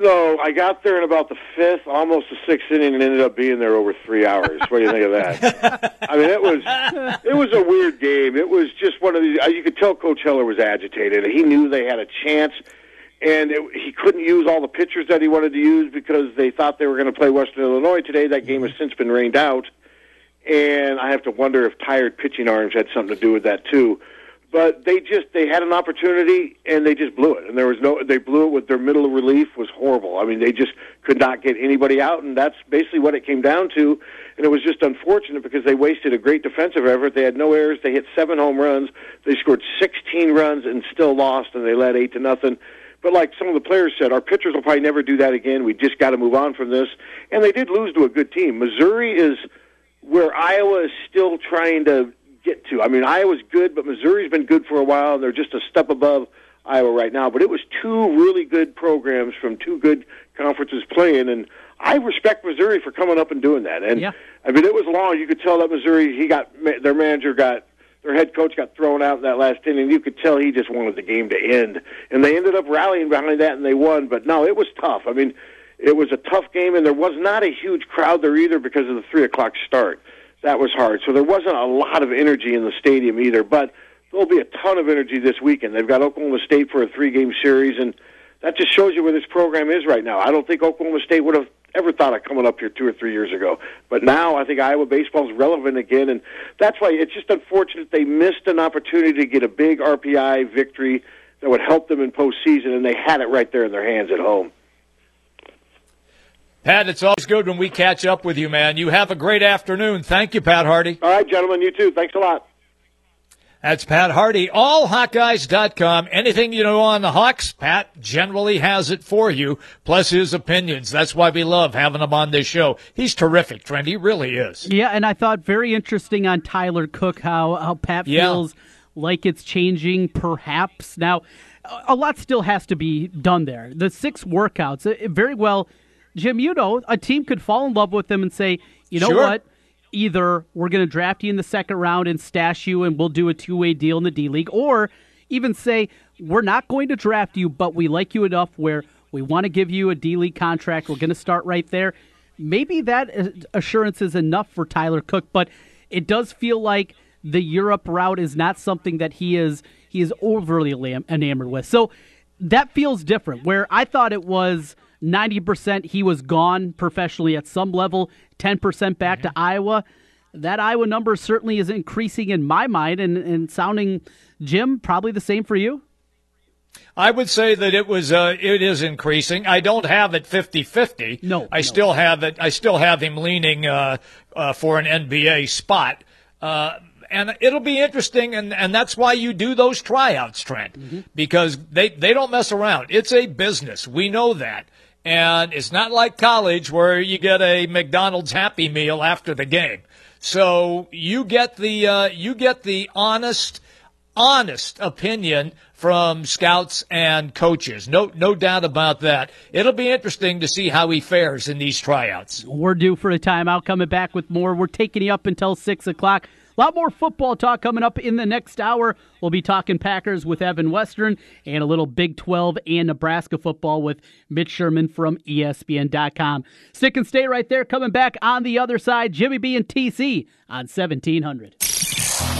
No, I got there in about the fifth, almost the sixth inning, and ended up being there over three hours. what do you think of that? I mean, it was it was a weird game. It was just one of these. You could tell Coach Heller was agitated. He knew they had a chance and it, he couldn't use all the pitchers that he wanted to use because they thought they were going to play Western Illinois today. That game has since been rained out, and I have to wonder if tired pitching arms had something to do with that too. But they just they had an opportunity and they just blew it, and there was no they blew it with their middle relief was horrible. I mean they just could not get anybody out, and that's basically what it came down to. And it was just unfortunate because they wasted a great defensive effort. They had no errors. They hit seven home runs. They scored 16 runs and still lost, and they led eight to nothing. But like some of the players said, our pitchers will probably never do that again. We just got to move on from this. And they did lose to a good team. Missouri is where Iowa is still trying to get to. I mean, Iowa's good, but Missouri's been good for a while. And they're just a step above Iowa right now. But it was two really good programs from two good conferences playing, and I respect Missouri for coming up and doing that. And yeah. I mean, it was long. You could tell that Missouri, he got their manager got their head coach got thrown out in that last inning. You could tell he just wanted the game to end, and they ended up rallying behind that and they won. But no, it was tough. I mean, it was a tough game, and there was not a huge crowd there either because of the three o'clock start. That was hard. So there wasn't a lot of energy in the stadium either. But there'll be a ton of energy this weekend. They've got Oklahoma State for a three-game series, and that just shows you where this program is right now. I don't think Oklahoma State would have ever thought of coming up here two or three years ago. But now I think Iowa baseball is relevant again, and that's why it's just unfortunate they missed an opportunity to get a big RPI victory that would help them in postseason, and they had it right there in their hands at home. Pat, it's always good when we catch up with you, man. You have a great afternoon. Thank you, Pat Harty. All right, gentlemen, you too. Thanks a lot. That's Pat Harty. AllHawkeyes.com. Anything you know on the Hawks, Pat generally has it for you, plus his opinions. That's why we love having him on this show. He's terrific, Trent. He really is. Yeah, and I thought very interesting on Tyler Cook how, how Pat Yeah. feels like it's changing, perhaps. Now, a- a lot still has to be done there. The six workouts, very well, Jim, you know, a team could fall in love with them and say, you know Sure. what? Either we're going to draft you in the second round and stash you and we'll do a two way deal in the D League, or even say, we're not going to draft you, but we like you enough where we want to give you a D League contract. We're going to start right there. Maybe that assurance is enough for Tyler Cook, but it does feel like the Europe route is not something that he is he is overly enamored with. So that feels different. Where I thought it was 90% he was gone professionally at some level, 10% back to Iowa. That Iowa number certainly is increasing in my mind and, and sounding, Jim, probably the same for you. I would say that it was uh, it is increasing. I don't have it 50-50. No, I still have it. I still have him leaning uh, uh, for an NBA spot. Uh, and it'll be interesting, and, and that's why you do those tryouts, Trent, because they, they don't mess around. It's a business. We know that. And it's not like college where you get a McDonald's Happy Meal after the game. So you get the uh, you get the honest honest opinion from scouts and coaches. No, no doubt about that. It'll be interesting to see how he fares in these tryouts. We're due for a timeout. Coming back with more. We're taking you up until 6 o'clock. A lot more football talk coming up in the next hour. We'll be talking Packers with Evan Western and a little Big 12 and Nebraska football with Mitch Sherman from ESPN.com. Stick and stay right there. Coming back on the other side, Jimmy B and TC on 1700.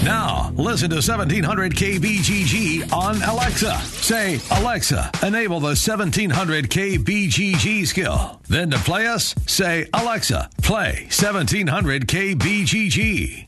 Now, listen to 1700 KBGG on Alexa. Say, Alexa, enable the 1700 KBGG skill. Then to play us, say, Alexa, play 1700 KBGG.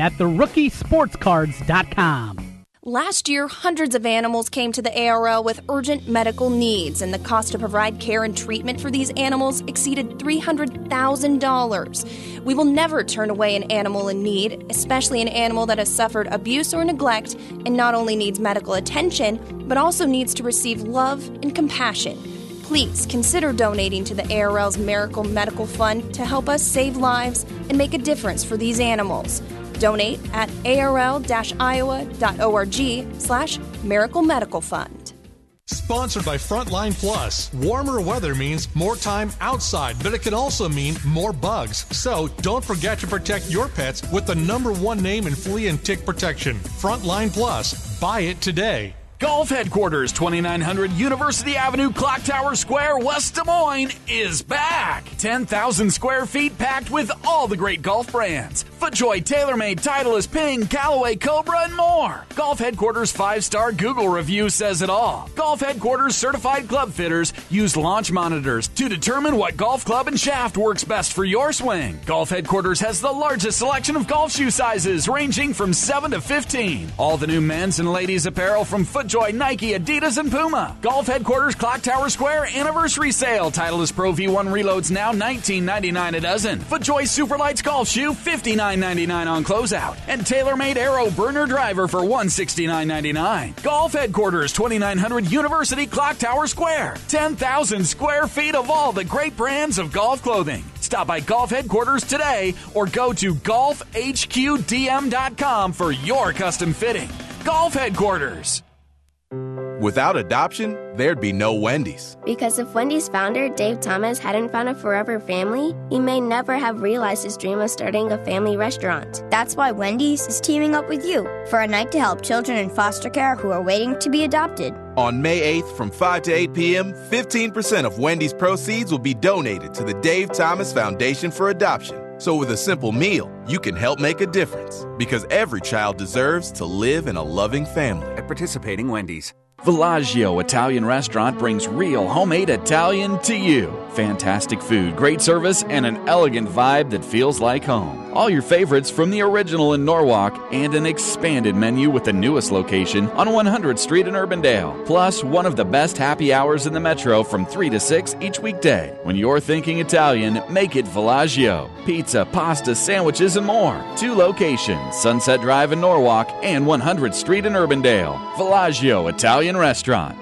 at therookiesportscards.com. Last year, hundreds of animals came to the ARL with urgent medical needs, and the cost to provide care and treatment for these animals exceeded $300,000. We will never turn away an animal in need, especially an animal that has suffered abuse or neglect and not only needs medical attention, but also needs to receive love and compassion. Please consider donating to the ARL's Miracle Medical Fund to help us save lives and make a difference for these animals. Donate at arl-iowa.org slash Miracle Medical Fund. Sponsored by Frontline Plus. Warmer weather means more time outside, but it can also mean more bugs. So don't forget to protect your pets with the number one name in flea and tick protection. Frontline Plus. Buy it today. Golf Headquarters, 2900 University Avenue, Clock Tower Square, West Des Moines, is back. 10,000 square feet packed with all the great golf brands FootJoy, TaylorMade, Titleist, Ping, Callaway, Cobra, and more. Golf Headquarters' five star Google review says it all. Golf Headquarters certified club fitters use launch monitors to determine what golf club and shaft works best for your swing. Golf Headquarters has the largest selection of golf shoe sizes, ranging from 7 to 15. All the new men's and ladies' apparel from FootJoy. Joy, Nike, Adidas, and Puma. Golf Headquarters Clock Tower Square Anniversary Sale. Titleist Pro V1 reloads now $19.99 a dozen. FootJoy Superlights Golf Shoe $59.99 on closeout. And TaylorMade AeroBurner Driver for $169.99. Golf Headquarters 2900 University Clock Tower Square. 10,000 square feet of all the great brands of golf clothing. Stop by Golf Headquarters today or go to golfhqdm.com for your custom fitting. Golf Headquarters. Without adoption, there'd be no Wendy's. Because if Wendy's founder, Dave Thomas, hadn't found a forever family, he may never have realized his dream of starting a family restaurant. That's why Wendy's is teaming up with you for a night to help children in foster care who are waiting to be adopted. On May 8th from 5 to 8 p.m., 15% of Wendy's proceeds will be donated to the Dave Thomas Foundation for Adoption. So, with a simple meal, you can help make a difference because every child deserves to live in a loving family. At participating Wendy's. Villaggio Italian Restaurant brings real homemade Italian to you. Fantastic food, great service, and an elegant vibe that feels like home. All your favorites from the original in Norwalk and an expanded menu with the newest location on 100th Street in Urbandale. Plus, one of the best happy hours in the metro from 3 to 6 each weekday. When you're thinking Italian, make it Villaggio. Pizza, pasta, sandwiches, and more. Two locations Sunset Drive in Norwalk and 100th Street in Urbandale. Villaggio Italian Restaurant.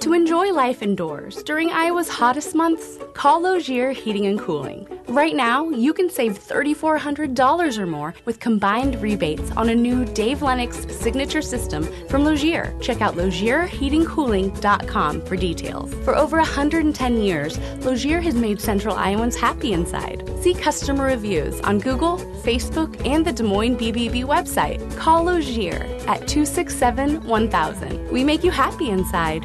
To enjoy life indoors during Iowa's hottest months, call Logier Heating and Cooling. Right now, you can save $3,400 or more with combined rebates on a new Dave Lennox signature system from Logier. Check out LogierHeatingCooling.com for details. For over 110 years, Logier has made Central Iowans happy inside. See customer reviews on Google, Facebook, and the Des Moines BBB website. Call Logier at 267 1000. We make you happy inside.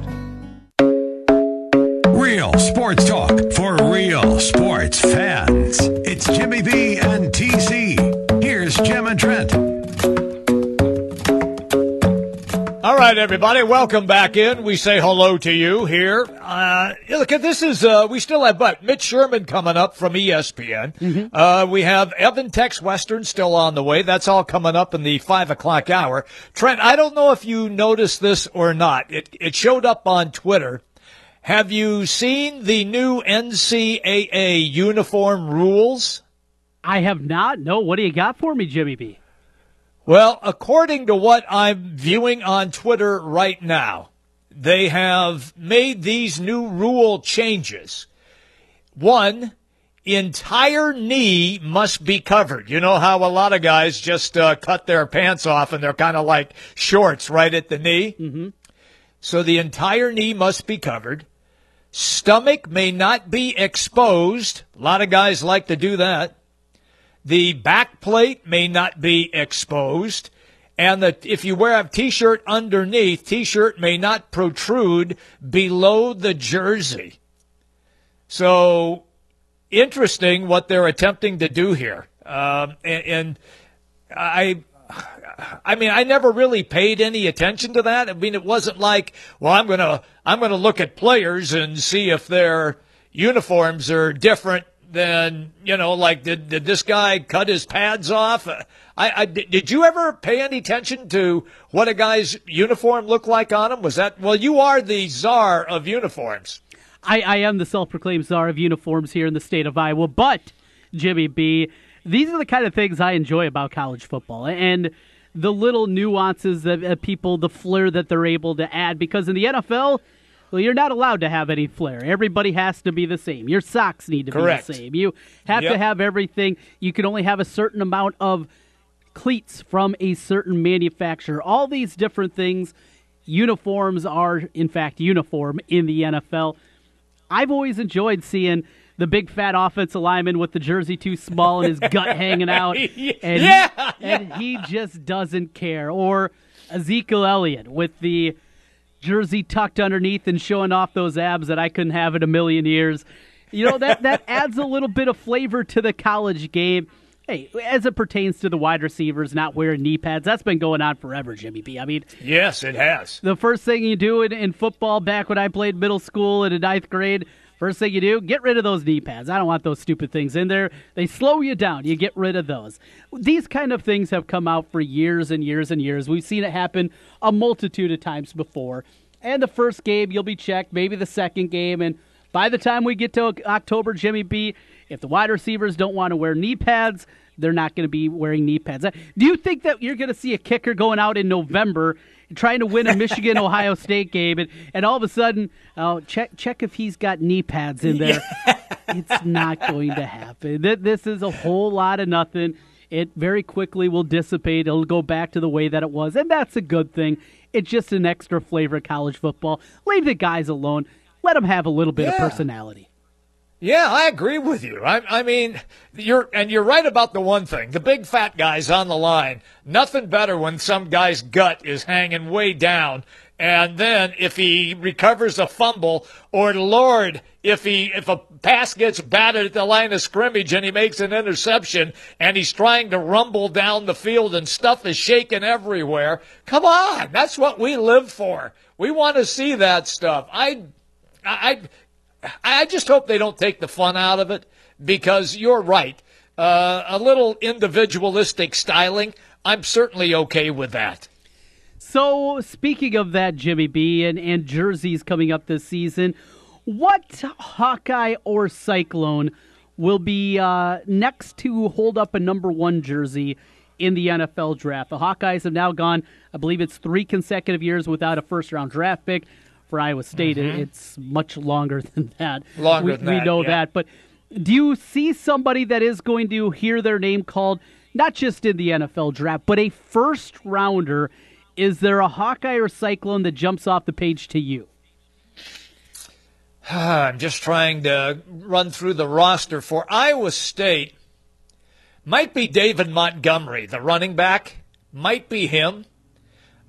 Real sports talk for real sports fans. It's Jimmy B and TC. Here's Jim and Trent. All right, everybody, welcome back in. We say hello to you here. Uh, look, at this is uh, we still have but Mitch Sherman coming up from ESPN. Mm-hmm. Uh, we have Evan Tex Western still on the way. That's all coming up in the five o'clock hour. Trent, I don't know if you noticed this or not. It it showed up on Twitter. Have you seen the new NCAA uniform rules? I have not. No, what do you got for me, Jimmy B? Well, according to what I'm viewing on Twitter right now, they have made these new rule changes. One, entire knee must be covered. You know how a lot of guys just uh, cut their pants off and they're kind of like shorts right at the knee? Mm-hmm. So the entire knee must be covered. Stomach may not be exposed. A lot of guys like to do that. The back plate may not be exposed. And the, if you wear a t-shirt underneath, t-shirt may not protrude below the jersey. So interesting what they're attempting to do here. Um, and, and I, I mean, I never really paid any attention to that. I mean, it wasn't like, well, I'm gonna, I'm gonna look at players and see if their uniforms are different than, you know, like did did this guy cut his pads off? I, I did you ever pay any attention to what a guy's uniform looked like on him? Was that well? You are the czar of uniforms. I, I am the self-proclaimed czar of uniforms here in the state of Iowa, but Jimmy B, these are the kind of things I enjoy about college football, and the little nuances of, of people, the flair that they're able to add. Because in the NFL, well, you're not allowed to have any flair. Everybody has to be the same. Your socks need to Correct. be the same. You have Yep. to have everything. You can only have a certain amount of cleats from a certain manufacturer. All these different things. Uniforms are, in fact, uniform in the NFL. I've always enjoyed seeing the big fat offensive lineman with the jersey too small and his gut hanging out. And, Yeah, and he just doesn't care. Or Ezekiel Elliott with the jersey tucked underneath and showing off those abs that I couldn't have in a million years. You know, that, that adds a little bit of flavor to the college game. Hey, as it pertains to the wide receivers not wearing knee pads, that's been going on forever, Jimmy B. I mean, Yes, it has. the first thing you do in, in football back when I played middle school in the ninth grade, first thing you do, get rid of those knee pads. I don't want those stupid things in there. They slow you down. You get rid of those. These kind of things have come out for years and years and years. We've seen it happen a multitude of times before. And the first game, you'll be checked, maybe the second game. And by the time we get to October, Jimmy B, if the wide receivers don't want to wear knee pads, they're not going to be wearing knee pads. Uh, Do you think that you're going to see a kicker going out in November trying to win a Michigan Ohio State game, and, and all of a sudden, oh, check check if he's got knee pads in there? it's not going to happen. Th- This is a whole lot of nothing. It very quickly will dissipate. It'll go back to the way that it was, and that's a good thing. It's just an extra flavor of college football. Leave the guys alone. Let them have a little bit of personality. Yeah, I agree with you. I, I mean, you're and you're right about the one thing: the big fat guys on the line. Nothing better when some guy's gut is hanging way down, and then if he recovers a fumble, or Lord, if he if a pass gets batted at the line of scrimmage and he makes an interception, and he's trying to rumble down the field and stuff is shaking everywhere. Come on, that's what we live for. We want to see that stuff. I, I. I just hope they don't take the fun out of it because you're right. Uh, a little individualistic styling I'm certainly okay with that. So, speaking of that, Jimmy B, and, and jerseys coming up this season, what Hawkeye or Cyclone will be uh, next to hold up a number one jersey in the NFL draft? The Hawkeyes have now gone, I believe it's three consecutive years without a first round draft pick. For Iowa State, Mhm. it's much longer than that. Longer we, than we that, know yeah. that. But do you see somebody that is going to hear their name called, not just in the NFL draft, but a first rounder? Is there a Hawkeye or Cyclone that jumps off the page to you? I'm just trying to run through the roster for Iowa State. Might be David Montgomery, the running back. Might be him.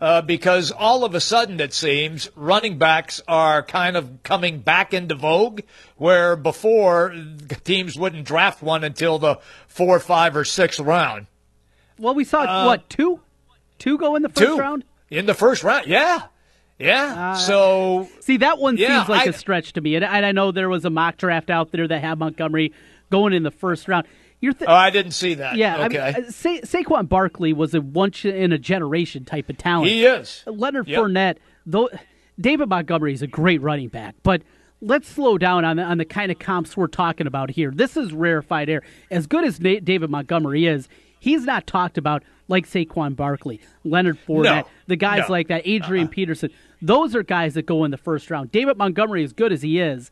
Uh, because all of a sudden it seems running backs are kind of coming back into vogue, where before teams wouldn't draft one until the four, five, or sixth round. Well, we saw Uh, what two, two go in the first Two. round. In the first round, yeah, yeah. so See, that one Yeah, seems like I- a stretch to me, and, and I know there was a mock draft out there that had Montgomery going in the first round. You're th- oh, I didn't see that. yeah, okay. I mean, uh, Sa- Saquon Barkley was a once in a generation type of talent. He is. Leonard Yep. Fournette, though, David Montgomery is a great running back, but let's slow down on the, on the kind of comps we're talking about here. This is rarefied air. As good as Na- David Montgomery is, he's not talked about like Saquon Barkley, Leonard Fournette, No. the guys No. Like that, Adrian Peterson. Those are guys that go in the first round. David Montgomery, as good as he is,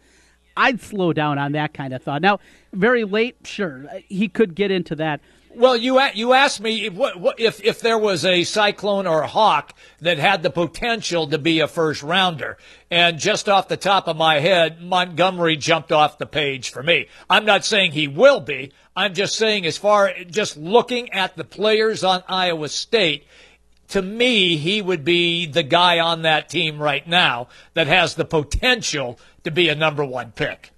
I'd slow down on that kind of thought. Now, very late, sure, he could get into that. Well, you you asked me if, what, if if there was a cyclone or a hawk that had the potential to be a first rounder, and just off the top of my head, Montgomery jumped off the page for me. I'm not saying he will be. I'm just saying, as far just looking at the players on Iowa State, to me, he would be the guy on that team right now that has the potential to be a number one pick.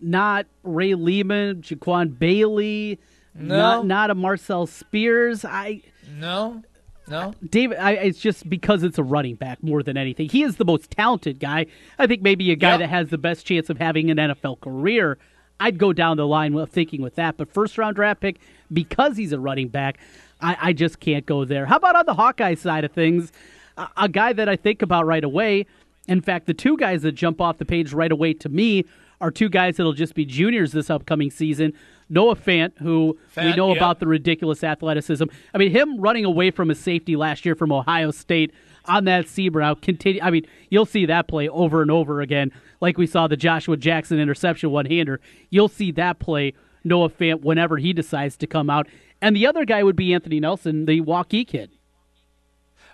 Not Ray Lima, Jaquan Bailey, No. not, not a Marcel Spears. I No, no. David, I, it's just because it's a running back more than anything. He is the most talented guy. I think maybe a guy Yeah. that has the best chance of having an NFL career. I'd go down the line with thinking with that, but first round draft pick because he's a running back, I, I just can't go there. How about on the Hawkeye side of things? A, a guy that I think about right away. In fact, the two guys that jump off the page right away to me are two guys that'll just be juniors this upcoming season. Noah Fant, who we know about the ridiculous athleticism. I mean, him running away from a safety last year from Ohio State on that seam route continue. I mean, you'll see that play over and over again, like we saw the Joshua Jackson interception one hander. You'll see that play Noah Fant whenever he decides to come out. And the other guy would be Anthony Nelson, the Waukee kid.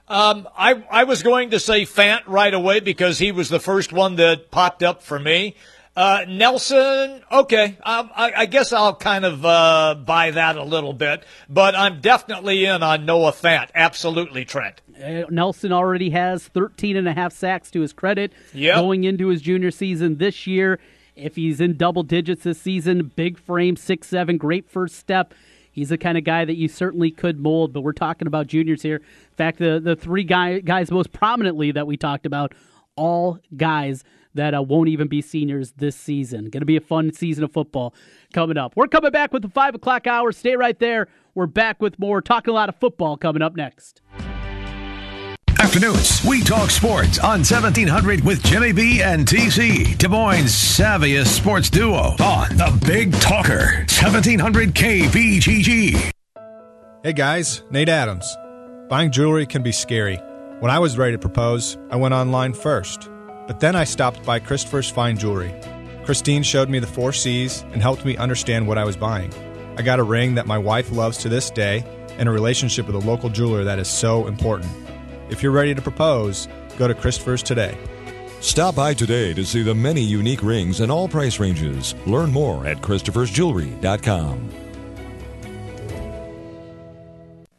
Um, I I was going to say Fant right away because he was the first one that popped up for me. Uh, Nelson, okay, um, I, I guess I'll kind of uh, buy that a little bit, but I'm definitely in on Noah Fant. Absolutely, Trent. Uh, Nelson already has 13 and a half sacks to his credit Yep. going into his junior season this year. If he's in double digits this season, big frame, six seven, great first step. He's the kind of guy that you certainly could mold, but we're talking about juniors here. In fact, the, the three guy, guys most prominently that we talked about, all guys that uh, won't even be seniors this season. Going to be a fun season of football coming up. We're coming back with the 5 o'clock hour. Stay right there. We're back with more, talking a lot of football coming up next. Afternoons, we talk sports on 1700 with Jimmy B and TC, Des Moines' savviest sports duo on the Big Talker, 1700 KBGG. Hey guys, Nate Adams. Buying jewelry can be scary. When I was ready to propose, I went online first. But then I stopped by Christopher's Fine Jewelry. Christine showed me the four C's and helped me understand what I was buying. I got a ring that my wife loves to this day and a relationship with a local jeweler that is so important. If you're ready to propose, go to Christopher's today. Stop by today to see the many unique rings in all price ranges. Learn more at Christopher'sJewelry.com.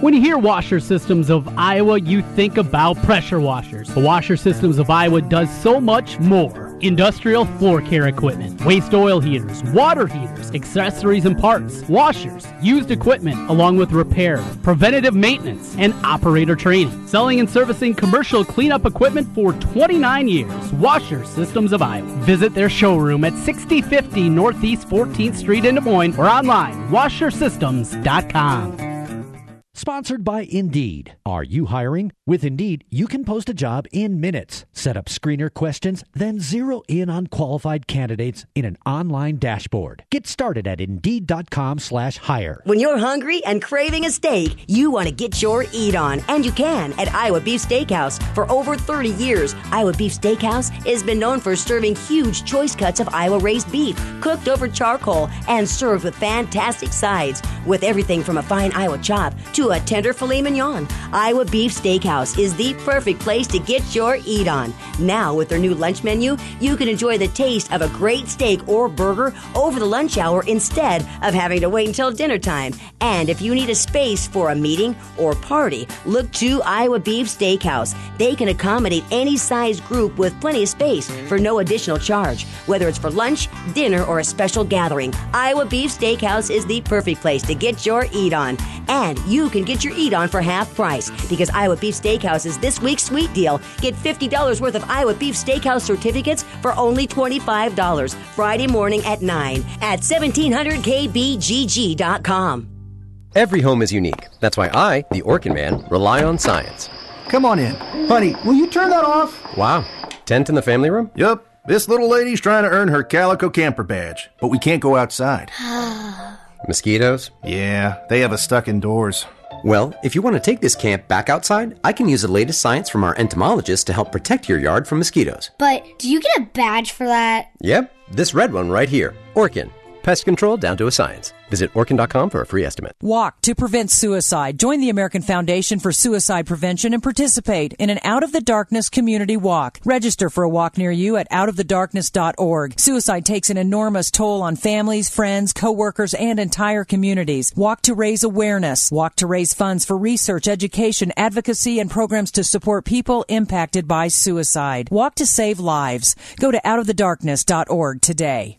When you hear Washer Systems of Iowa, you think about pressure washers. The Washer Systems of Iowa does so much more. Industrial floor care equipment, waste oil heaters, water heaters, accessories and parts, washers, used equipment, along with repair, preventative maintenance, and operator training. Selling and servicing commercial cleanup equipment for 29 years. Washer Systems of Iowa. Visit their showroom at 6050 Northeast 14th Street in Des Moines or online washersystems.com. Sponsored by Indeed. Are you hiring? With Indeed, you can post a job in minutes, set up screener questions, then zero in on qualified candidates in an online dashboard. Get started at Indeed.com slash hire. When you're hungry and craving a steak, you want to get your eat on, and you can at Iowa Beef Steakhouse. For over 30 years, Iowa Beef Steakhouse has been known for serving huge choice cuts of Iowa raised beef, cooked over charcoal, and served with fantastic sides. With everything from a fine Iowa chop to a tender filet mignon, Iowa Beef Steakhouse is the perfect place to get your eat on. Now, with their new lunch menu, you can enjoy the taste of a great steak or burger over the lunch hour instead of having to wait until dinner time. And if you need a space for a meeting or party, look to Iowa Beef Steakhouse. They can accommodate any size group with plenty of space for no additional charge, whether it's for lunch, dinner, or a special gathering. Iowa Beef Steakhouse is the perfect place to get your eat on. And you can get your eat on for half price because Iowa Beef Steakhouse is this week's sweet deal. Get $50 worth of Iowa Beef Steakhouse certificates for only $25 Friday morning at 9 at 1700kbgg.com. Every home is unique. That's why I, the Orkin Man, rely on science. Come on in. Honey, will you turn that off? Wow. Tent in the family room? Yup. This little lady's trying to earn her Calico Camper badge, but we can't go outside. Mosquitoes? Yeah, they have us stuck indoors. Well, if you want to take this camp back outside, I can use the latest science from our entomologist to help protect your yard from mosquitoes. But do you get a badge for that? Yep, this red one right here. Orkin. Pest control down to a science. Visit Orkin.com for a free estimate. Walk to prevent suicide. Join the American Foundation for Suicide Prevention and participate in an Out of the Darkness community walk. Register for a walk near you at outofthedarkness.org. Suicide takes an enormous toll on families, friends, coworkers, and entire communities. Walk to raise awareness. Walk to raise funds for research, education, advocacy, and programs to support people impacted by suicide. Walk to save lives. Go to outofthedarkness.org today.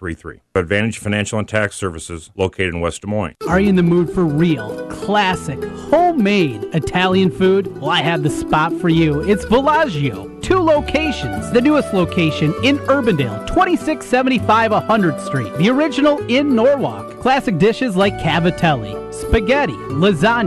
1133. Advantage Financial and Tax Services located in West Des Moines. Are you in the mood for real, classic, homemade Italian food? Well, I have the spot for you. It's Villaggio. Two locations. The newest location in Urbandale, 2675 100th Street. The original in Norwalk. Classic dishes like cavatelli, spaghetti, lasagna